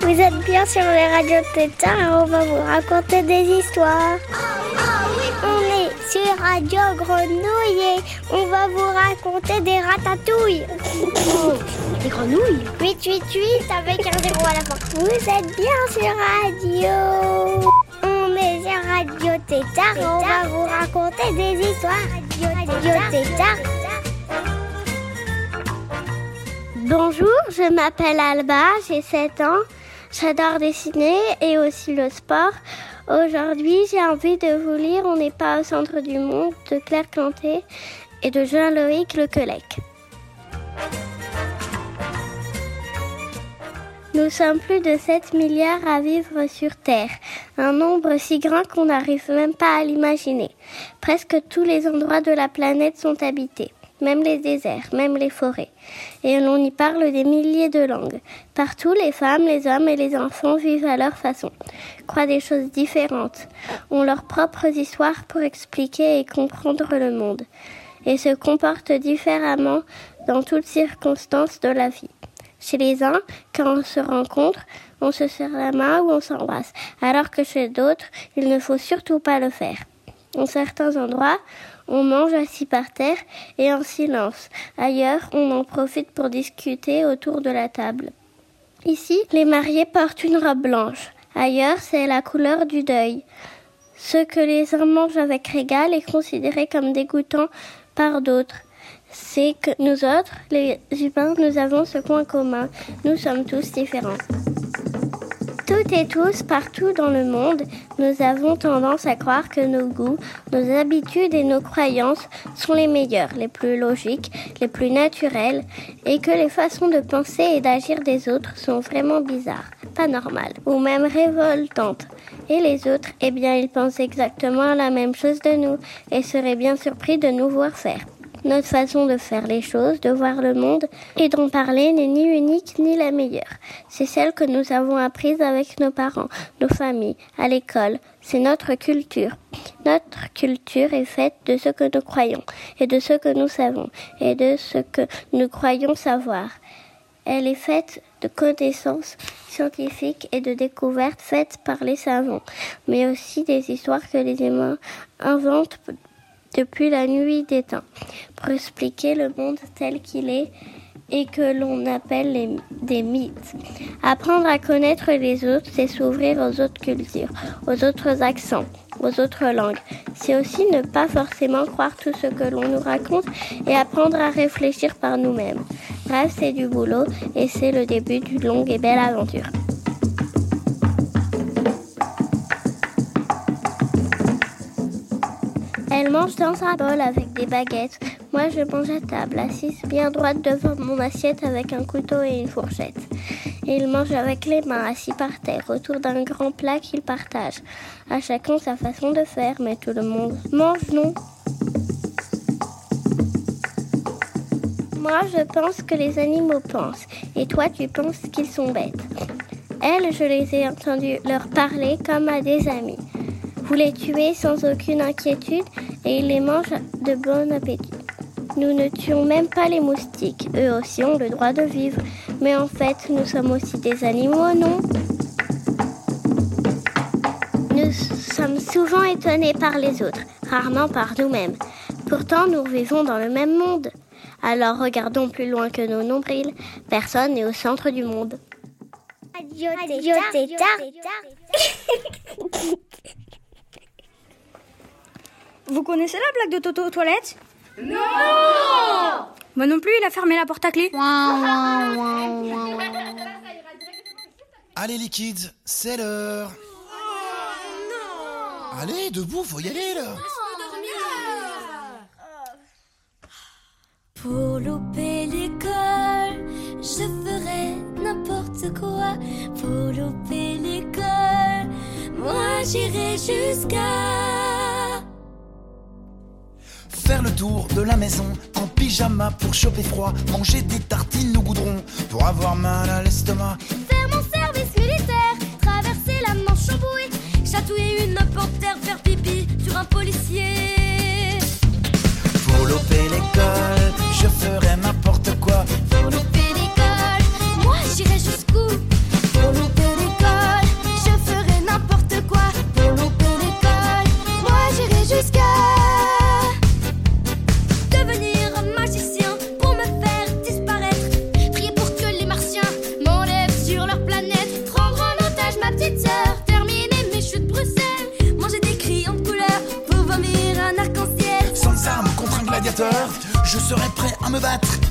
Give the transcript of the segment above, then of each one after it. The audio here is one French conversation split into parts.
Vous êtes bien sur les radios Tétard et on va vous raconter des histoires. On est sur Radio Grenouille et on va vous raconter des ratatouilles. Des grenouilles 888 avec un zéro à la fin. Vous êtes bien sur Radio. Tétard on va vous raconter des histoires. Radio Tétard. Bonjour, je m'appelle Alba, j'ai 7 ans. J'adore dessiner et aussi le sport. Aujourd'hui, j'ai envie de vous lire On n'est pas au centre du monde de Claire Canté et de Jean-Loïc Lequelec. Nous sommes plus de 7 milliards à vivre sur Terre, un nombre si grand qu'on n'arrive même pas à l'imaginer. Presque tous les endroits de la planète sont habités même les déserts, même les forêts. Et l'on y parle des milliers de langues. Partout, les femmes, les hommes et les enfants vivent à leur façon, croient des choses différentes, ont leurs propres histoires pour expliquer et comprendre le monde, et se comportent différemment dans toutes circonstances de la vie. Chez les uns, quand on se rencontre, on se serre la main ou on s'embrasse, alors que chez d'autres, il ne faut surtout pas le faire. En certains endroits, on mange assis par terre et en silence. Ailleurs, on en profite pour discuter autour de la table. Ici, les mariés portent une robe blanche. Ailleurs, c'est la couleur du deuil. Ce que les uns mangent avec régal est considéré comme dégoûtant par d'autres. C'est que nous autres, les humains, nous avons ce point commun. Nous sommes tous différents. Toutes et tous, partout dans le monde, nous avons tendance à croire que nos goûts, nos habitudes et nos croyances sont les meilleurs, les plus logiques, les plus naturels, et que les façons de penser et d'agir des autres sont vraiment bizarres, pas normales, ou même révoltantes. Et les autres, eh bien, ils pensent exactement la même chose de nous, et seraient bien surpris de nous voir faire. Notre façon de faire les choses, de voir le monde et d'en parler n'est ni unique ni la meilleure. C'est celle que nous avons apprise avec nos parents, nos familles, à l'école. C'est notre culture. Notre culture est faite de ce que nous croyons et de ce que nous savons et de ce que nous croyons savoir. Elle est faite de connaissances scientifiques et de découvertes faites par les savants, mais aussi des histoires que les humains inventent depuis la nuit des temps, pour expliquer le monde tel qu'il est et que l'on appelle des mythes. Apprendre à connaître les autres, c'est s'ouvrir aux autres cultures, aux autres accents, aux autres langues. C'est aussi ne pas forcément croire tout ce que l'on nous raconte et apprendre à réfléchir par nous-mêmes. Bref, c'est du boulot et c'est le début d'une longue et belle aventure. Elle mange dans un bol avec des baguettes. Moi, je mange à table, assise bien droite devant mon assiette avec un couteau et une fourchette. Et il mange avec les mains, assis par terre, autour d'un grand plat qu'il partage. À chacun sa façon de faire, mais tout le monde mange, non? Moi, je pense que les animaux pensent, et toi, tu penses qu'ils sont bêtes. Elles, je les ai entendues leur parler comme à des amis. Vous les tuez sans aucune inquiétude et ils les mangent de bon appétit. Nous ne tuons même pas les moustiques. Eux aussi ont le droit de vivre. Mais en fait, nous sommes aussi des animaux, non? Nous sommes souvent étonnés par les autres, rarement par nous-mêmes. Pourtant, nous vivons dans le même monde. Alors regardons plus loin que nos nombrils. Personne n'est au centre du monde. Adieu, Vous connaissez la blague de Toto aux toilettes? Non Moi non plus, il a fermé la porte à clé. Allez les kids, c'est l'heure. Allez, debout, faut y aller là. Pour louper l'école, je ferai n'importe quoi. Pour louper l'école, moi j'irai jusqu'à Faire le tour de la maison en pyjama pour choper froid, manger des tartines au goudron pour avoir mal à l'estomac. Faire mon service militaire, traverser la Manche en bouée, chatouiller une panthère, faire pipi sur un policier. Pour louper l'école, je ferai n'importe quoi. Pour louper l'école, moi j'irai jusqu'où je serai prêt à me battre.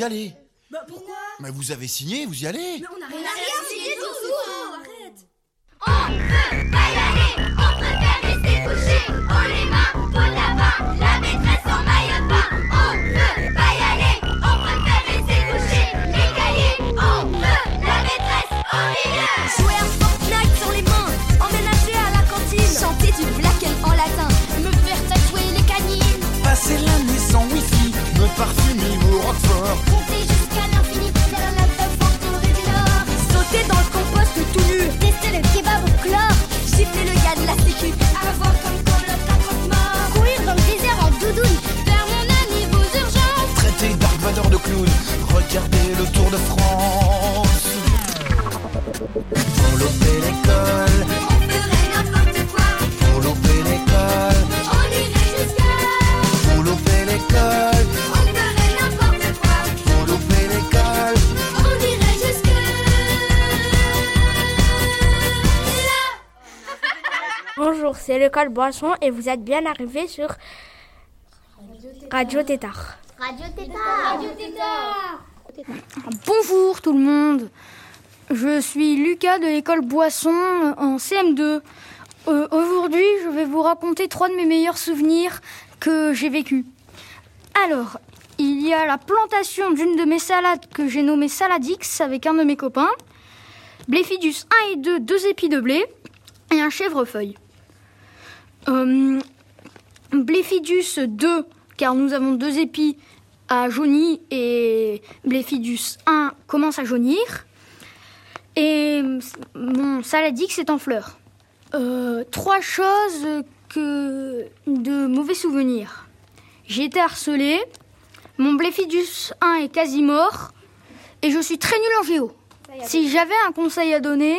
Y allez. Bah pourquoi Mais vous avez signé, vous y allez. On a rien signé tout. Arrête. On peut pas y aller. On préfère rester couché On les mains, pour là-bas La maîtresse en maillot de bain. On peut pas y aller. On préfère rester couché Les cahiers On peut. La maîtresse au milieu Jouer à Fortnite sur les mains. Emménager à la cantine. Chanter du black and en latin. Me faire tatouer les canines. Passer l'année sans wifi, me parfumer au roquefort. Compter jusqu'à l'infini Faire la teuf en Corée du Nord Sauter dans le compost tout nu Tester le kebab au chlore Gifler le gars de la sécu Avoir comme coloc un croque-mort Courir dans le désert en doudoune Faire mon anniv aux urgences Traiter Dark Vador de clown, regarder le Tour de France. Pour l'école, l'école Boisson et vous êtes bien arrivés sur Radio Tétard. Radio Tétard Radio Tétard Bonjour tout le monde Je suis Lucas de l'école Boisson euh, en CM2. Euh, Aujourd'hui, je vais vous raconter trois de mes meilleurs souvenirs que j'ai vécus. Alors, il y a la plantation d'une de mes salades que j'ai nommée Saladix avec un de mes copains, Bléphidus 1 et 2, deux épis de blé et un chèvrefeuille. Euh, Bléphidus 2, car nous avons deux épis a jauni et Bléphidus 1 commence à jaunir. Et mon Saladix est en fleurs. Euh, trois choses que de mauvais souvenirs. J'ai été harcelé, mon Bléphidus 1 est quasi mort et je suis très nul en géo. Si j'avais un conseil à donner,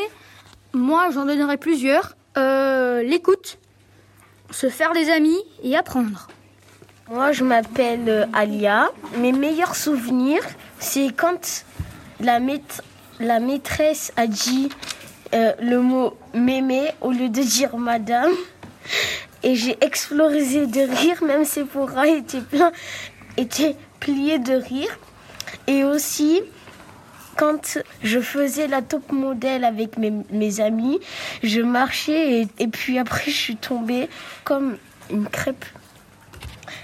moi j'en donnerais plusieurs. Euh, L'écoute, se faire des amis et apprendre. Moi, je m'appelle euh, Alia. Mes meilleurs souvenirs, c'est quand la, maît- la maîtresse a dit euh, le mot mémé au lieu de dire madame. Et j'ai explosé de rire, même ses bras étaient pleins, étaient pliés de rire. Et aussi, quand je faisais la top modèle avec mes, mes amis, je marchais et, et puis après je suis tombée comme une crêpe.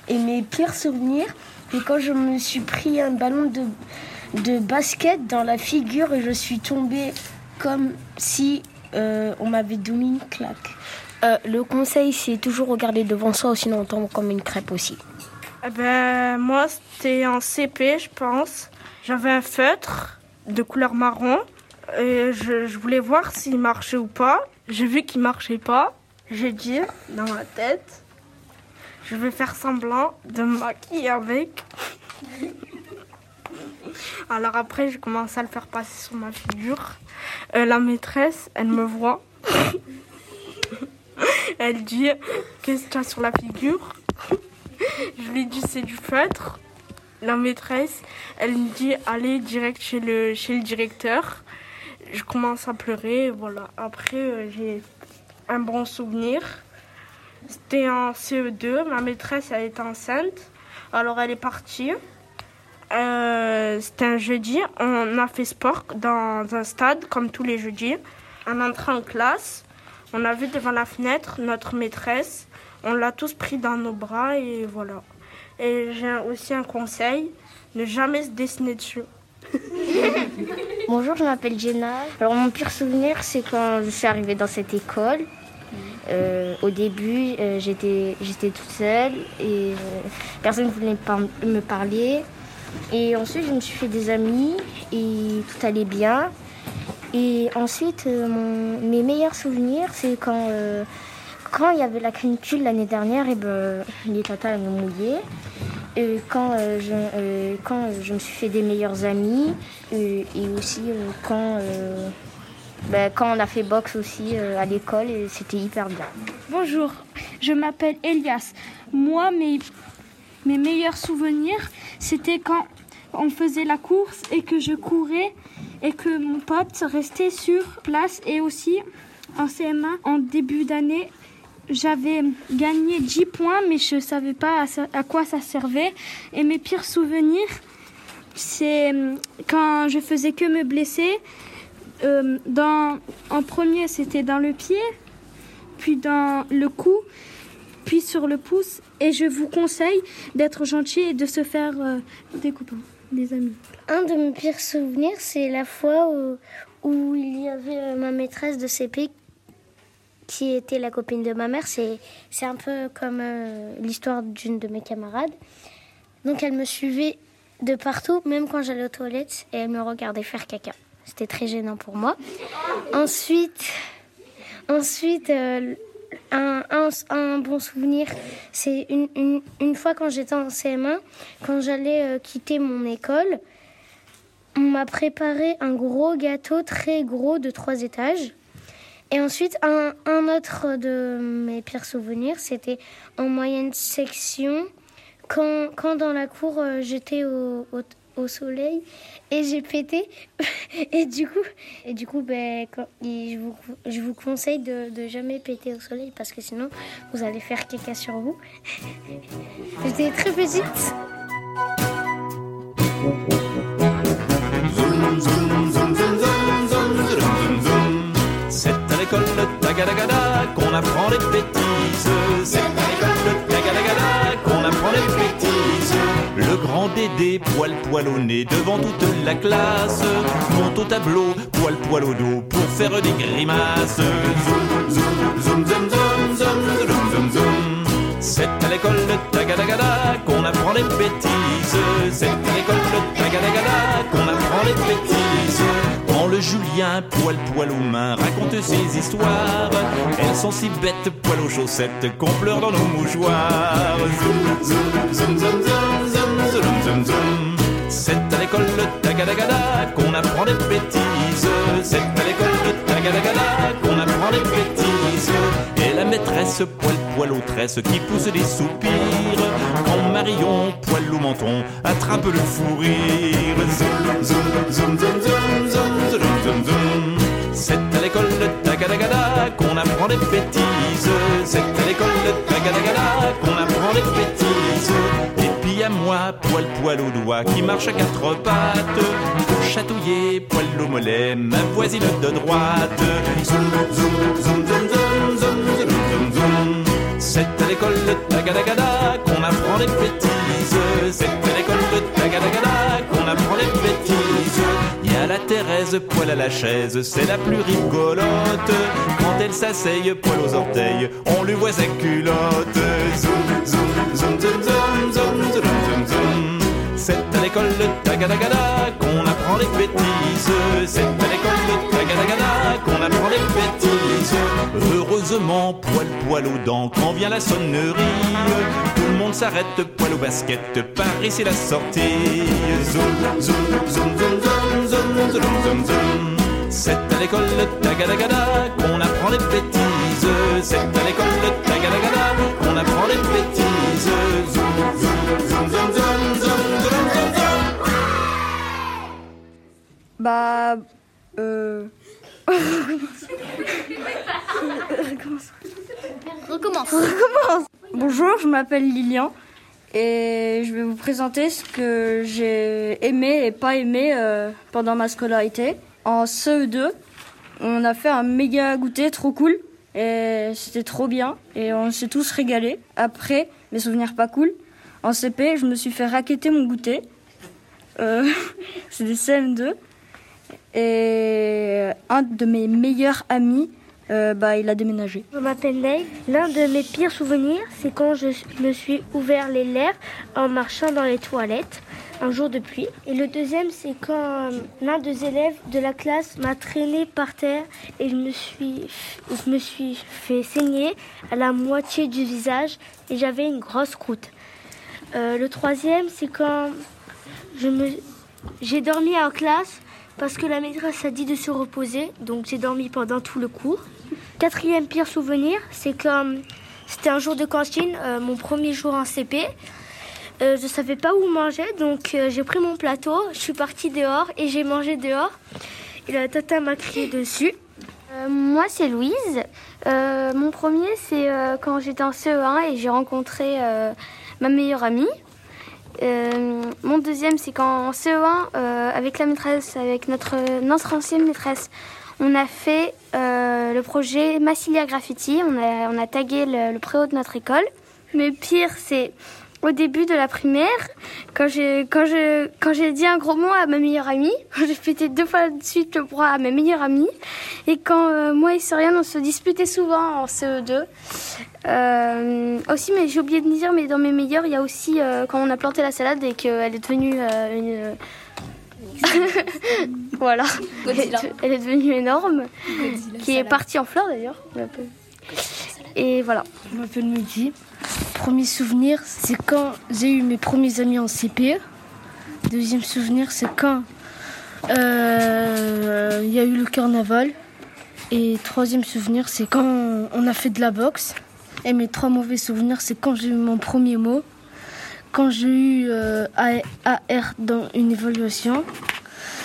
Et mes pires souvenirs, c'est quand je me suis pris un ballon de, de basket dans la figure et je suis tombée comme si euh, on m'avait donné une claque. Euh, le conseil, c'est toujours regarder devant soi, sinon on tombe comme une crêpe aussi. Eh ben, moi, c'était en CP, je pense. J'avais un feutre de couleur marron. Et je, voulais voir s'il marchait ou pas. J'ai vu qu'il marchait pas. J'ai dit dans ma tête, je vais faire semblant de maquiller avec. Alors après, j'ai commencé à le faire passer sur ma figure. Euh, la maîtresse, elle me voit. elle dit, qu'est-ce que tu as sur la figure? Je lui dis c'est du feutre. La maîtresse, elle me dit allez direct chez le, directeur. je commence à pleurer. Voilà. Après, euh, j'ai un bon souvenir. C'était en CE2. Ma maîtresse, elle était enceinte. Alors, elle est partie. Euh, C'était un jeudi. On a fait sport dans un stade, comme tous les jeudis. En entrant en classe, on a vu devant la fenêtre notre maîtresse. On l'a tous pris dans nos bras et voilà. Et j'ai aussi un conseil ne jamais se dessiner dessus. Bonjour, je m'appelle Jenna. Alors mon pire souvenir, c'est quand je suis arrivée dans cette école. Euh, au début, euh, j'étais j'étais toute seule et euh, personne ne voulait me parler. Et ensuite, je me suis fait des amis et tout allait bien. Et ensuite, mes meilleurs souvenirs, c'est quand, quand il y avait la canicule l'année dernière, et ben, les tatas elles me mouillaient. Et quand, euh, je, euh, quand je me suis fait des meilleurs amis, euh, et aussi euh, quand, euh, ben, quand on a fait boxe aussi euh, à l'école, et c'était hyper bien. Bonjour, je m'appelle Elias. Moi, mes, mes meilleurs souvenirs, c'était quand on faisait la course et que je courais et que mon pote restait sur place. Et aussi, en CM1, en début d'année, j'avais gagné 10 points, mais je ne savais pas à, quoi ça servait. Et mes pires souvenirs, c'est euh, quand je faisais que me blesser. Euh, dans, en premier, c'était dans le pied puis dans le cou, puis sur le pouce. Et je vous conseille d'être gentil et de se faire euh, des copains, des amis. Un de mes pires souvenirs, c'est la fois où, où il y avait ma maîtresse de CP qui était la copine de ma mère. C'est, c'est un peu comme euh, l'histoire d'une de mes camarades. Donc elle me suivait de partout, même quand j'allais aux toilettes, et elle me regardait faire caca. C'était très gênant pour moi. Ensuite, ensuite euh, un, un- bon souvenir, c'est une, une- une fois quand j'étais en CM1, quand j'allais euh, quitter mon école, on m'a préparé un gros gâteau très gros de trois étages. Et ensuite, un, autre de mes pires souvenirs, c'était en moyenne section, quand, quand dans la cour, euh, j'étais au, au, soleil et j'ai pété. et du coup, et du coup ben, je, vous, je vous conseille de, de jamais péter au soleil parce que sinon, vous allez faire caca sur vous. J'étais très petite. Tagadagada qu'on apprend les bêtises. C'est à l'école de Tagadagada qu'on apprend les bêtises. Le grand Dédé, poil poil au nez devant toute la classe, monte au tableau, poil poil au dos pour faire des grimaces. Zoom, zoom, zoom, zoom, zoom, zoom, zoom, zoom, zoom. C'est à l'école de Tagadagada qu'on apprend les bêtises. C'est à l'école de Tagadagada qu'on apprend les bêtises. Julien, poil poil aux mains, raconte ses histoires. Elles sont si bêtes, poil aux chaussettes, qu'on pleure dans nos mouchoirs. Zoom, zoom, zoom, zoom, zoom, zoom, zoom, zoom, C'est à l'école de Tagadagada qu'on apprend des bêtises. C'est à l'école de Tagadagada fesses, poil poil aux tresses qui pousse des soupirs. Quand Marion, poil au menton, attrape le fou rire. Zoom, zoom, zoom, zoom, zoom, zoom, zoom, zoom C'est à l'école de Tagadagada qu'on apprend les bêtises. C'est à l'école de Tagadagada qu'on apprend les bêtises. Et puis à moi, poil poil aux doigts qui marche à quatre pattes. Pour chatouiller, poil au mollet, ma voisine de droite. zoom, zoom, zoom, zoom, zoom. zoom c'est à l'école de Tagadagada qu'on apprend les bêtises. C'est à l'école de Tagadagada qu'on apprend les bêtises. Y a la Thérèse, poil à la chaise, c'est la plus rigolote. Quand elle s'asseye, poil aux orteils, on lui voit sa culotte. Zoom, zoom, zoom, zoom, zoom, zoom, zoom, zoom, zoom. C'est à l'école de Tagadagada qu'on apprend les bêtises. C'est à l'école de Tagadagada Poil poil aux dents, quand vient la sonnerie, tout le monde s'arrête, poil au basket, Paris c'est la sortie. Zoom, zoom, zoom, zoom, zoom, zoom, zoom, zoom, zoom. C'est à l'école de Tagadagada qu'on apprend les bêtises. C'est à l'école de Tagadagada qu'on apprend les bêtises. Zoom, zoom, zoom, zoom, zoom, zoom, zoom, zoom. Bah, Euh... Recommence. Bonjour, je m'appelle Lilian et je vais vous présenter ce que j'ai aimé et pas aimé euh, pendant ma scolarité. En CE2, on a fait un méga goûter trop cool et c'était trop bien et on s'est tous régalés. Après, mes souvenirs pas cool. En CP, je me suis fait raqueter mon goûter. Euh, c'était CM2 et un de mes meilleurs amis, euh, bah, il a déménagé. Je m'appelle Ney. L'un de mes pires souvenirs, c'est quand je me suis ouvert les lèvres en marchant dans les toilettes un jour de pluie. Et le deuxième, c'est quand euh, l'un des élèves de la classe m'a traîné par terre et je me suis, je me suis fait saigner à la moitié du visage et j'avais une grosse croûte. Euh, le troisième, c'est quand j'ai dormi en classe parce que la maîtresse a dit de se reposer, donc j'ai dormi pendant tout le cours. Quatrième pire souvenir, c'est quand c'était un jour de cantine, euh, mon premier jour en CP. Euh, je savais pas où manger, donc euh, j'ai pris mon plateau, je suis partie dehors et j'ai mangé dehors. Et la tata m'a crié dessus. Euh, moi, c'est Louise. Euh, mon premier, c'est euh, quand j'étais en CE1 et j'ai rencontré euh, ma meilleure amie. Euh, mon deuxième, c'est quand en CE1, euh, avec la maîtresse, avec notre, ancienne maîtresse, on a fait euh, le projet Massilia Graffiti. On a, tagué le préau de notre école. Mais pire, c'est au début de la primaire, quand j'ai quand je quand j'ai dit un gros mot à ma meilleure amie, j'ai pété deux fois de suite le bras à ma meilleure amie. Et quand euh, moi et Soriane, on se disputait souvent en CE2. Euh, aussi, mais j'ai oublié de dire, mais dans mes meilleurs, il y a aussi euh, quand on a planté la salade et qu'elle est devenue une. voilà. Elle est, elle est devenue énorme, qui est partie en fleurs d'ailleurs. Et voilà. Je m'appelle Mehdi. Premier souvenir, c'est quand j'ai eu mes premiers amis en CPE. Deuxième souvenir, c'est quand euh, il y a eu le carnaval. Et troisième souvenir, c'est quand on a fait de la boxe. Et mes trois mauvais souvenirs, c'est quand j'ai eu mon premier mot, quand j'ai eu euh, AR dans une évaluation.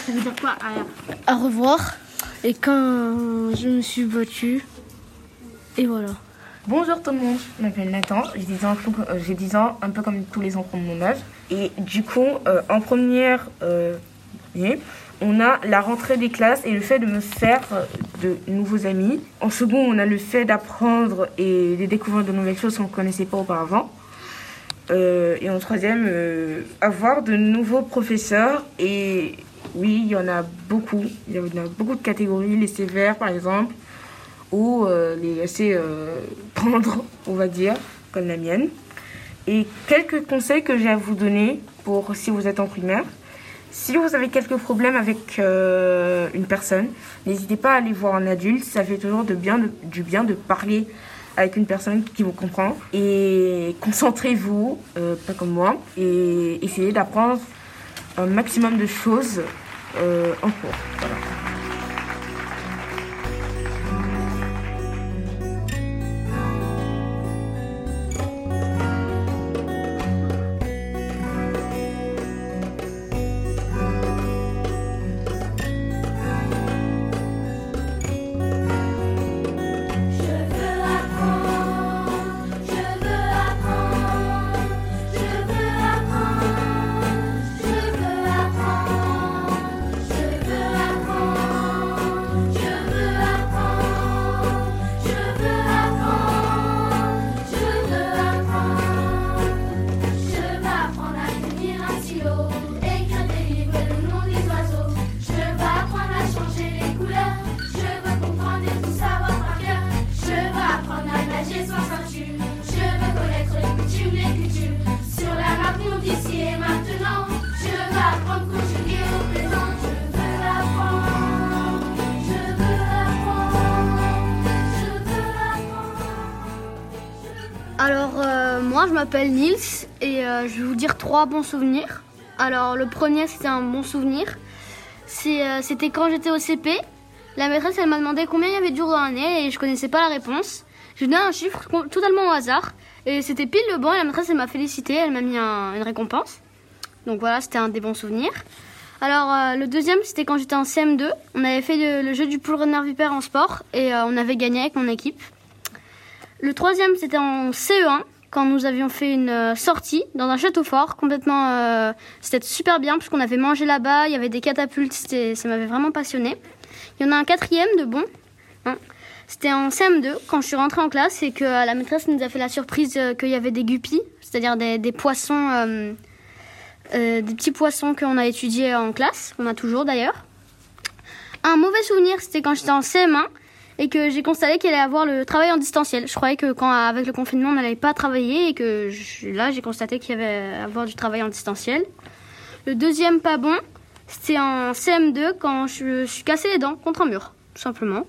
Ça veut dire quoi AR À revoir. Et quand je me suis battue. Et voilà. Bonjour tout le monde, je m'appelle Nathan, j'ai 10 ans, euh, j'ai 10 ans, un peu comme tous les enfants de mon âge. Et du coup, euh, en première euh, on a la rentrée des classes et le fait de me faire euh, de nouveaux amis. En second, on a le fait d'apprendre et de découvrir de nouvelles choses qu'on ne connaissait pas auparavant. Euh, et en troisième, euh, avoir de nouveaux professeurs. Et oui, il y en a beaucoup. Il y en a beaucoup de catégories, les sévères par exemple ou euh, les laisser euh, on va dire, comme la mienne. Et quelques conseils que j'ai à vous donner pour si vous êtes en primaire. Si vous avez quelques problèmes avec euh, une personne, n'hésitez pas à aller voir un adulte. Ça fait toujours de bien, du bien de parler avec une personne qui vous comprend. Et concentrez-vous, euh, pas comme moi, et essayez d'apprendre un maximum de choses euh, en cours. Voilà. Je m'appelle Nils et euh, je vais vous dire trois bons souvenirs. Alors, le premier, c'était un bon souvenir. Euh, c'était quand j'étais au CP. La maîtresse, elle m'a demandé combien il y avait de jours dans l'année et je connaissais pas la réponse. Je lui ai donné un chiffre totalement au hasard et c'était pile le bon. Et la maîtresse, elle m'a félicité, elle m'a mis un- une récompense. Donc voilà, c'était un des bons souvenirs. Alors, euh, le deuxième, c'était quand j'étais en CM2. On avait fait le, jeu du pool renard vipère en sport et on avait gagné avec mon équipe. Le troisième, c'était en CE1 quand nous avions fait une euh, sortie dans un château fort, complètement. euh, c'était super bien puisqu'on avait mangé là-bas, il y avait des catapultes, ça m'avait vraiment passionné. Il y en a un quatrième de bon. hein. C'était en CM2 quand je suis rentrée en classe et que euh, la maîtresse nous a fait la surprise euh, qu'il y avait des guppies, c'est-à-dire des, des poissons, euh, euh, des petits poissons qu'on a étudiés en classe, qu'on a toujours d'ailleurs. Un mauvais souvenir, c'était quand j'étais en CM1 et que j'ai constaté qu'il allait avoir le travail en distanciel. Je croyais que quand avec le confinement on n'allait pas travailler et que je- là j'ai constaté qu'il y avait avoir du travail en distanciel. Le deuxième pas bon, c'était en CM2 quand je me suis cassé les dents contre un mur, tout simplement.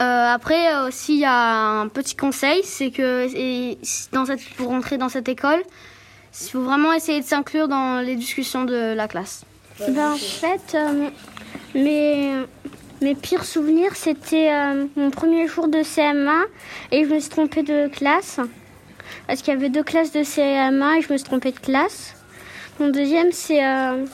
Euh, après euh, aussi il y a un petit conseil, c'est que et dans cette, pour rentrer dans cette école, il faut vraiment essayer de s'inclure dans les discussions de la classe. Ben, en fait, euh, mes, mes pires souvenirs, c'était euh, mon premier jour de CM1 et je me suis trompée de classe. Parce qu'il y avait deux classes de CM1 et je me suis trompée de classe. Mon deuxième, c'est euh,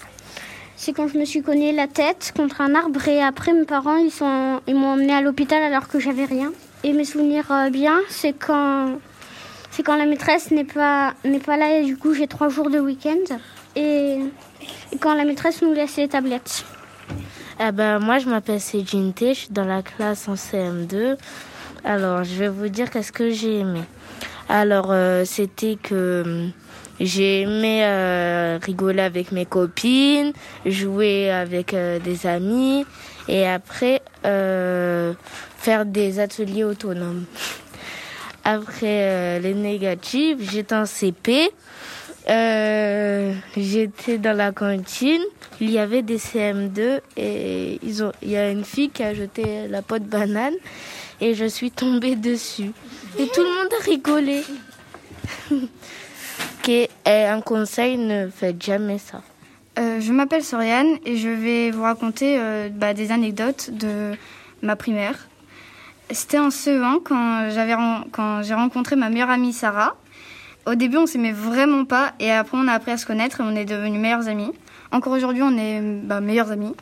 quand je me suis cogné la tête contre un arbre et après mes parents ils sont ils m'ont emmené à l'hôpital alors que j'avais rien. Et mes souvenirs euh, bien, c'est quand c'est quand la maîtresse n'est pas n'est pas là et du coup j'ai trois jours de week-end et, et quand la maîtresse nous laisse les tablettes. Eh ben, moi, je m'appelle Céline je suis dans la classe en CM2. Alors, je vais vous dire qu'est-ce que j'ai aimé. Alors, euh, c'était que hum, j'ai aimé euh, rigoler avec mes copines, jouer avec euh, des amis et après euh, faire des ateliers autonomes. Après euh, les négatifs, j'étais en CP. Euh, j'étais dans la cantine. Il y avait des CM2 et il y a une fille qui a jeté la peau de banane et je suis tombée dessus. Et tout le monde a rigolé. Un conseil, ne faites jamais ça. Euh, je m'appelle Soriane et je vais vous raconter euh, bah, des anecdotes de ma primaire. C'était en CE1 quand j'avais ren- quand j'ai rencontré ma meilleure amie Sarah. Au début, on s'aimait vraiment pas et après, on a appris à se connaître et on est devenus meilleurs amis. Encore aujourd'hui, on est bah, meilleurs amis.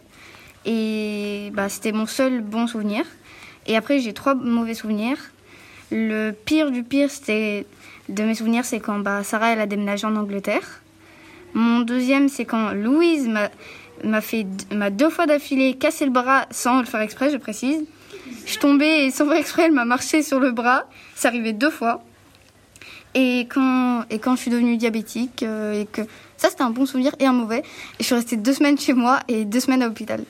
Et bah, c'était mon seul bon souvenir. Et après, j'ai trois mauvais souvenirs. Le pire du pire, c'était de mes souvenirs, c'est quand bah, Sarah elle a déménagé en Angleterre. Mon deuxième, c'est quand Louise m'a fait m'a deux fois d'affilée cassé le bras sans le faire exprès, je précise. Je tombée et sans faire exprès, elle m'a marché sur le bras. C'est arrivé deux fois. Et quand et quand je suis devenue diabétique euh, et que ça c'était un bon souvenir et un mauvais. Et je suis restée deux semaines chez moi et deux semaines à l'hôpital.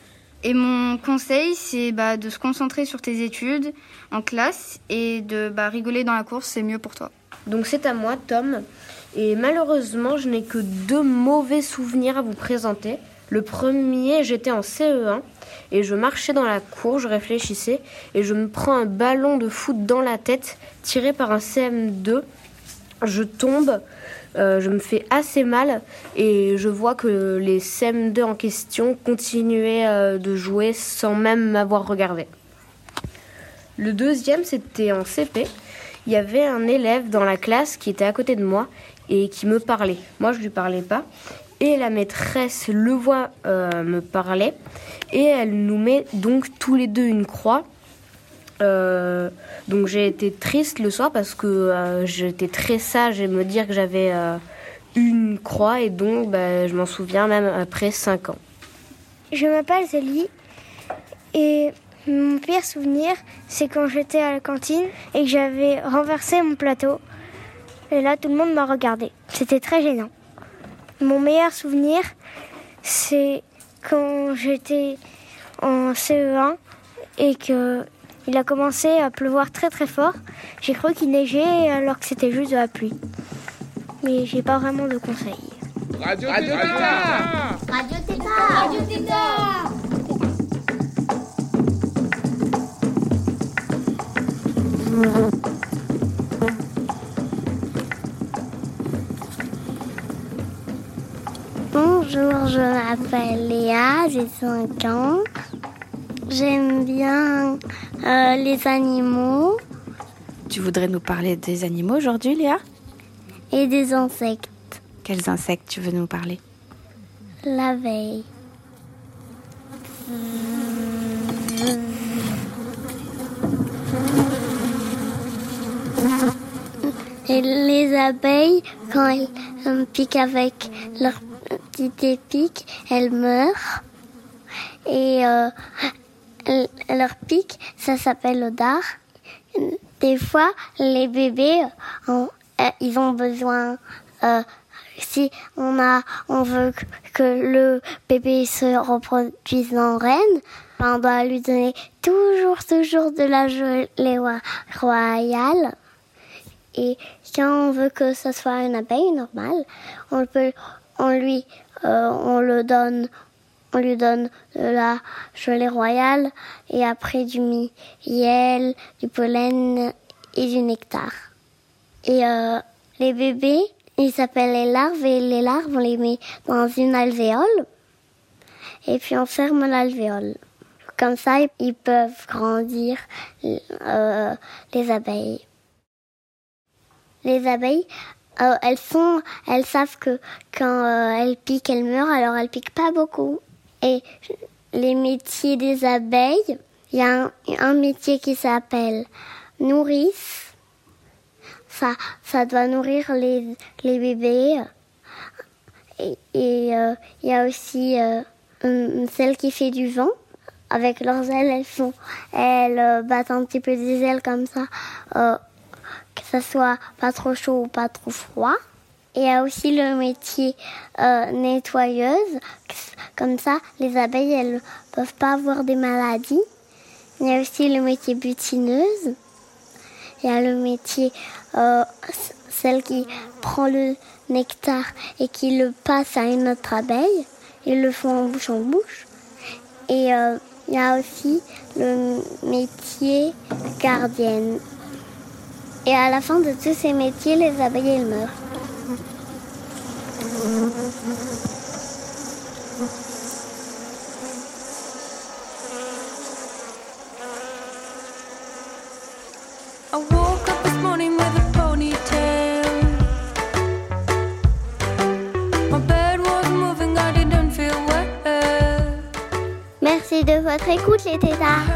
Et mon conseil, c'est bah, de se concentrer sur tes études en classe et de bah, rigoler dans la course, c'est mieux pour toi. Donc c'est à moi, Tom. Et malheureusement, je n'ai que deux mauvais souvenirs à vous présenter. Le premier, j'étais en CE1 et je marchais dans la cour, je réfléchissais et je me prends un ballon de foot dans la tête tiré par un CM2. Je tombe, euh, je me fais assez mal et je vois que les CM2 en question continuaient euh, de jouer sans même m'avoir regardé. Le deuxième, c'était en CP. Il y avait un élève dans la classe qui était à côté de moi et qui me parlait. Moi, je lui parlais pas. Et la maîtresse le voit euh, me parler et elle nous met donc tous les deux une croix. Euh, donc j'ai été triste le soir parce que euh, j'étais très sage et me dire que j'avais euh, une croix et donc bah, je m'en souviens même après 5 ans. Je m'appelle Zélie et mon pire souvenir, c'est quand j'étais à la cantine et que j'avais renversé mon plateau. Et là, tout le monde m'a regardé. C'était très gênant. Mon meilleur souvenir, c'est quand j'étais en CE1 et que il a commencé à pleuvoir très très fort. J'ai cru qu'il neigeait alors que c'était juste de la pluie. Mais j'ai pas vraiment de conseils. Radio Tétard Radio Tétard Radio Tétard Bonjour, je m'appelle Léa, j'ai 5 ans. J'aime bien euh, les animaux Tu voudrais nous parler des animaux aujourd'hui, Léa? Et des insectes. Quels insectes tu veux nous parler? La veille. Et les abeilles, quand elles euh, piquent avec leur petite épique, elles meurent. Et euh, leur pic, ça s'appelle le dard. Des fois, les bébés, euh, ils ont besoin. euh, si on a, on veut que- le bébé se reproduise en reine, on doit lui donner toujours, toujours de la gelée royale. Et quand on veut que ce soit une abeille normale, on peut, on lui, euh, on le donne, on lui donne de la gelée royale et après du miel, du pollen et du nectar. Et euh, les bébés, ils s'appellent les larves et les larves, on les met dans une alvéole et puis on ferme l'alvéole. Comme ça, ils peuvent grandir euh, les abeilles. Les abeilles, euh, elles sont, elles savent que quand euh, elles piquent, elles meurent, alors elles piquent pas beaucoup. Et les métiers des abeilles, il y a un, métier qui s'appelle nourrice. Ça, ça doit nourrir les, bébés. Et euh, il y a aussi euh, celle qui fait du vent. Avec leurs ailes, elles font, elles euh, battent un petit peu des ailes comme ça. euh, que ça soit pas trop chaud ou pas trop froid. Il y a aussi le métier euh, nettoyeuse. Comme ça, les abeilles, elles peuvent pas avoir des maladies. Il y a aussi le métier butineuse. Il y a le métier, euh, celle qui prend le nectar et qui le passe à une autre abeille. Ils le font en bouche en bouche. Et euh, il y a aussi le métier gardienne. Et à la fin de tous ces métiers, les abeilles, elles meurent. I woke up this morning with a ponytail. My bed was moving, I didn't feel well. Merci de votre écoute, les tétards.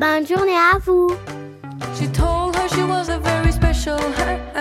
Bonne journée à vous. show her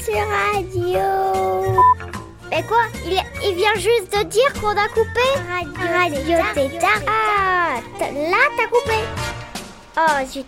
sur Radio. Mais quoi? Il, il vient juste de dire qu'on a coupé Radio, Radio Tétard. Ah, là t'as coupé. Oh zut.